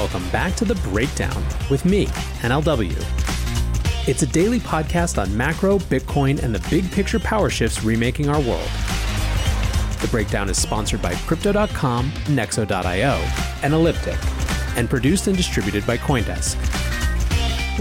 Welcome back to The Breakdown with me, NLW. It's a daily podcast on macro, Bitcoin, and the big picture power shifts remaking our world. The Breakdown is sponsored by Crypto.com, Nexo.io, and Elliptic, and produced and distributed by Coindesk.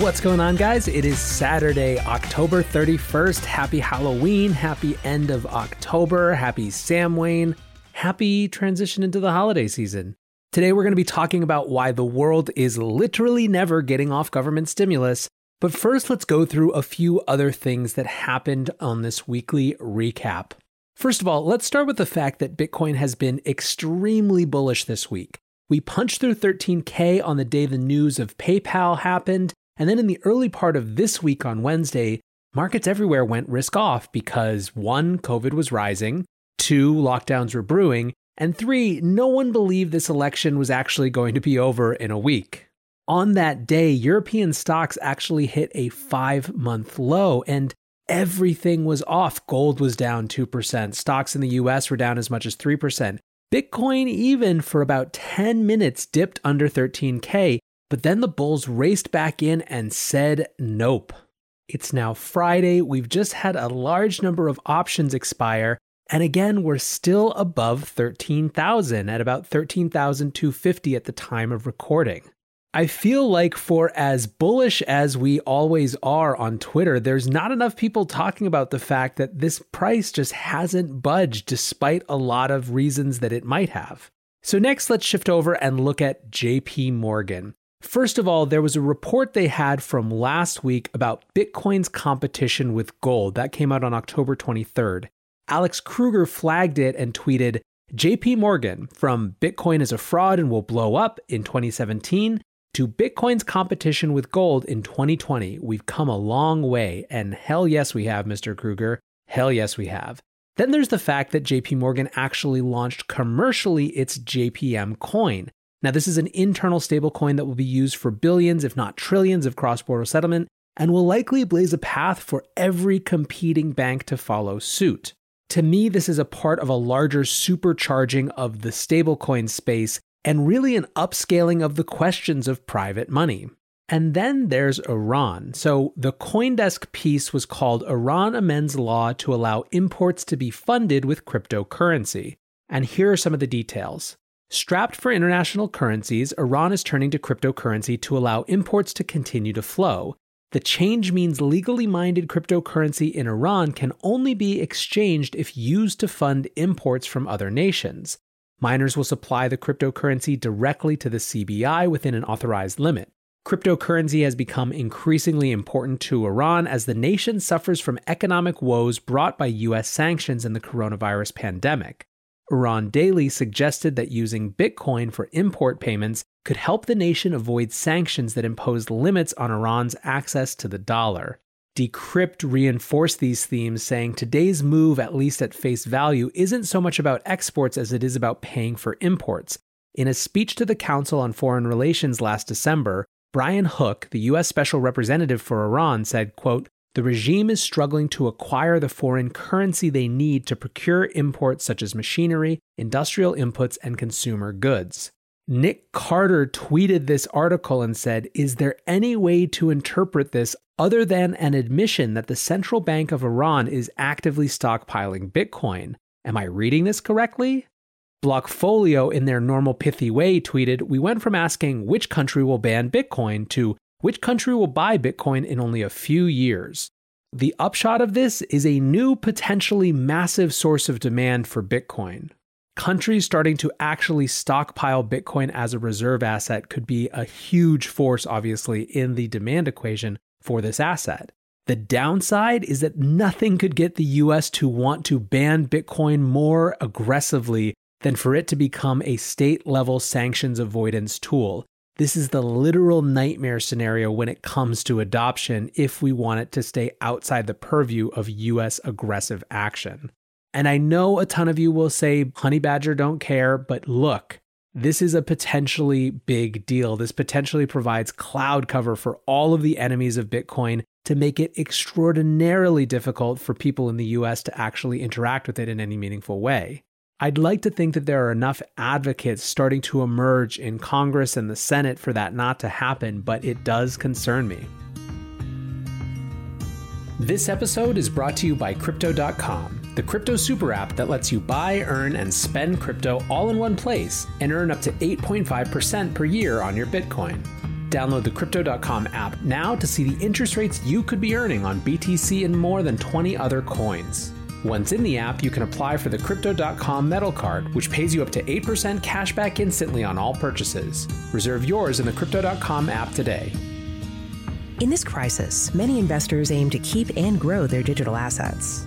What's going on, guys? It is Saturday, October 31st. Happy Halloween. Happy end of October. Happy Samhain. Happy transition into the holiday season. Today, we're going to be talking about why the world is literally never getting off government stimulus. But first, let's go through a few other things that happened on this weekly recap. First of all, let's start with the fact that Bitcoin has been extremely bullish this week. We punched through 13K on the day the news of PayPal happened, and then in the early part of this week on Wednesday, markets everywhere went risk off because one, COVID was rising, two, lockdowns were brewing, and three, no one believed this election was actually going to be over in a week. On that day, European stocks actually hit a five month low and everything was off. Gold was down 2%. Stocks in the US were down as much as 3%. Bitcoin, even for about 10 minutes, dipped under 13K, but then the bulls raced back in and said nope. It's now Friday. We've just had a large number of options expire. And again, we're still above 13,000 at about 13,250 at the time of recording. I feel like for as bullish as we always are on Twitter, there's not enough people talking about the fact that this price just hasn't budged despite a lot of reasons that it might have. So next let's shift over and look at JP Morgan. First of all, there was a report they had from last week about Bitcoin's competition with gold. That came out on October 23rd. Alex Kruger flagged it and tweeted JP Morgan from Bitcoin is a fraud and will blow up in 2017 to Bitcoin's competition with gold in 2020. We've come a long way. And hell yes, we have, Mr. Kruger. Hell yes, we have. Then there's the fact that JP Morgan actually launched commercially its JPM coin. Now, this is an internal stablecoin that will be used for billions, if not trillions, of cross border settlement and will likely blaze a path for every competing bank to follow suit. To me, this is a part of a larger supercharging of the stablecoin space and really an upscaling of the questions of private money. And then there's Iran. So the Coindesk piece was called Iran Amends Law to Allow Imports to be Funded with Cryptocurrency. And here are some of the details. Strapped for international currencies, Iran is turning to cryptocurrency to allow imports to continue to flow. The change means legally minded cryptocurrency in Iran can only be exchanged if used to fund imports from other nations. Miners will supply the cryptocurrency directly to the CBI within an authorized limit. Cryptocurrency has become increasingly important to Iran as the nation suffers from economic woes brought by US sanctions and the coronavirus pandemic. Iran Daily suggested that using Bitcoin for import payments could help the nation avoid sanctions that imposed limits on Iran's access to the dollar. Decrypt reinforced these themes, saying today's move, at least at face value, isn't so much about exports as it is about paying for imports. In a speech to the Council on Foreign Relations last December, Brian Hook, the U.S. Special Representative for Iran, said, quote, the regime is struggling to acquire the foreign currency they need to procure imports such as machinery, industrial inputs, and consumer goods. Nick Carter tweeted this article and said, Is there any way to interpret this other than an admission that the Central Bank of Iran is actively stockpiling Bitcoin? Am I reading this correctly? Blockfolio, in their normal pithy way, tweeted We went from asking which country will ban Bitcoin to which country will buy Bitcoin in only a few years. The upshot of this is a new, potentially massive source of demand for Bitcoin. Countries starting to actually stockpile Bitcoin as a reserve asset could be a huge force, obviously, in the demand equation for this asset. The downside is that nothing could get the US to want to ban Bitcoin more aggressively than for it to become a state level sanctions avoidance tool. This is the literal nightmare scenario when it comes to adoption if we want it to stay outside the purview of US aggressive action. And I know a ton of you will say, Honey Badger don't care, but look, this is a potentially big deal. This potentially provides cloud cover for all of the enemies of Bitcoin to make it extraordinarily difficult for people in the US to actually interact with it in any meaningful way. I'd like to think that there are enough advocates starting to emerge in Congress and the Senate for that not to happen, but it does concern me. This episode is brought to you by Crypto.com, the crypto super app that lets you buy, earn, and spend crypto all in one place and earn up to 8.5% per year on your Bitcoin. Download the Crypto.com app now to see the interest rates you could be earning on BTC and more than 20 other coins. Once in the app, you can apply for the Crypto.com Metal Card, which pays you up to 8% cash back instantly on all purchases. Reserve yours in the Crypto.com app today. In this crisis, many investors aim to keep and grow their digital assets.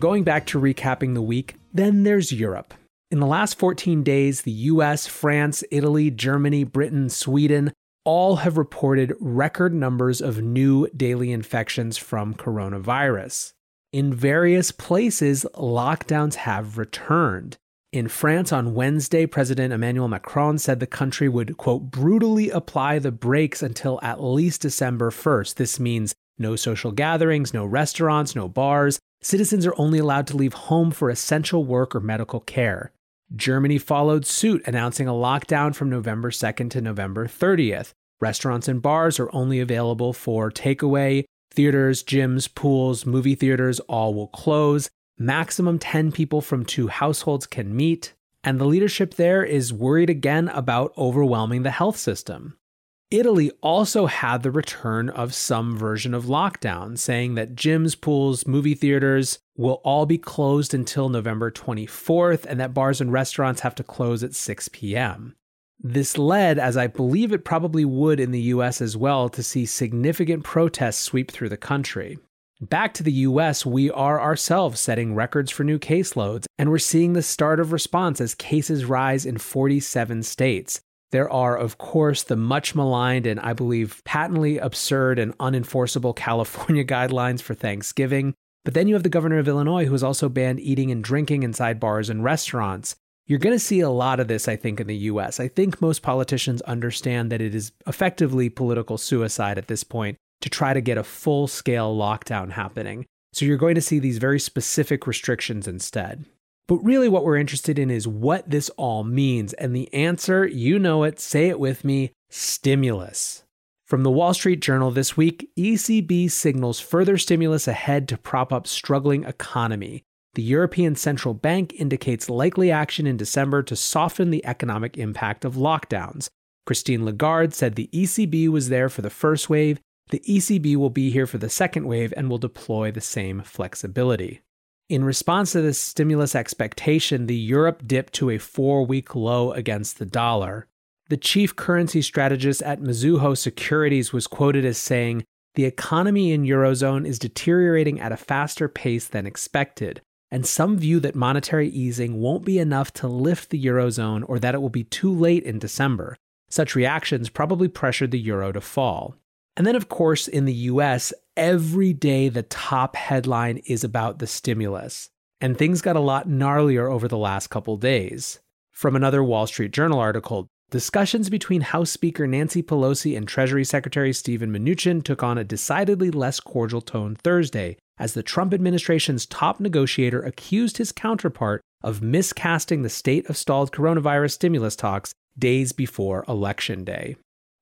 Going back to recapping the week, then there's Europe. In the last 14 days, the US, France, Italy, Germany, Britain, Sweden all have reported record numbers of new daily infections from coronavirus. In various places, lockdowns have returned. In France on Wednesday, President Emmanuel Macron said the country would, quote, brutally apply the brakes until at least December 1st. This means no social gatherings, no restaurants, no bars. Citizens are only allowed to leave home for essential work or medical care. Germany followed suit, announcing a lockdown from November 2nd to November 30th. Restaurants and bars are only available for takeaway. Theaters, gyms, pools, movie theaters all will close. Maximum 10 people from two households can meet. And the leadership there is worried again about overwhelming the health system. Italy also had the return of some version of lockdown, saying that gyms, pools, movie theaters will all be closed until November 24th, and that bars and restaurants have to close at 6 p.m. This led, as I believe it probably would in the US as well, to see significant protests sweep through the country. Back to the US, we are ourselves setting records for new caseloads, and we're seeing the start of response as cases rise in 47 states. There are, of course, the much maligned and I believe patently absurd and unenforceable California guidelines for Thanksgiving. But then you have the governor of Illinois who has also banned eating and drinking inside bars and restaurants. You're going to see a lot of this, I think, in the US. I think most politicians understand that it is effectively political suicide at this point to try to get a full scale lockdown happening. So you're going to see these very specific restrictions instead. But really, what we're interested in is what this all means. And the answer, you know it, say it with me stimulus. From the Wall Street Journal this week, ECB signals further stimulus ahead to prop up struggling economy. The European Central Bank indicates likely action in December to soften the economic impact of lockdowns. Christine Lagarde said the ECB was there for the first wave, the ECB will be here for the second wave and will deploy the same flexibility. In response to this stimulus expectation, the euro dipped to a four week low against the dollar. The chief currency strategist at Mizuho Securities was quoted as saying, The economy in Eurozone is deteriorating at a faster pace than expected, and some view that monetary easing won't be enough to lift the Eurozone or that it will be too late in December. Such reactions probably pressured the euro to fall. And then, of course, in the US, every day the top headline is about the stimulus. And things got a lot gnarlier over the last couple days. From another Wall Street Journal article, Discussions between House Speaker Nancy Pelosi and Treasury Secretary Steven Mnuchin took on a decidedly less cordial tone Thursday as the Trump administration's top negotiator accused his counterpart of miscasting the state of stalled coronavirus stimulus talks days before Election Day.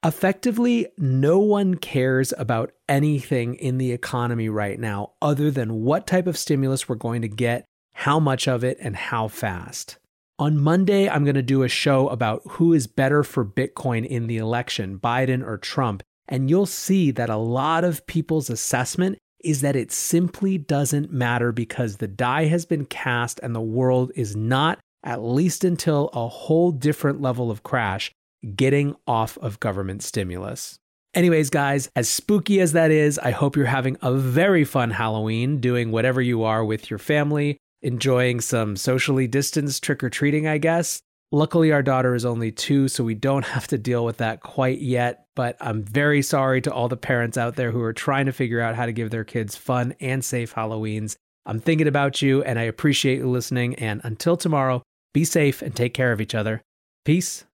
Effectively, no one cares about anything in the economy right now other than what type of stimulus we're going to get, how much of it, and how fast. On Monday, I'm going to do a show about who is better for Bitcoin in the election, Biden or Trump. And you'll see that a lot of people's assessment is that it simply doesn't matter because the die has been cast and the world is not, at least until a whole different level of crash, getting off of government stimulus. Anyways, guys, as spooky as that is, I hope you're having a very fun Halloween doing whatever you are with your family enjoying some socially distanced trick or treating, I guess. Luckily, our daughter is only two, so we don't have to deal with that quite yet. But I'm very sorry to all the parents out there who are trying to figure out how to give their kids fun and safe Halloweens. I'm thinking about you and I appreciate you listening. And until tomorrow, be safe and take care of each other. Peace.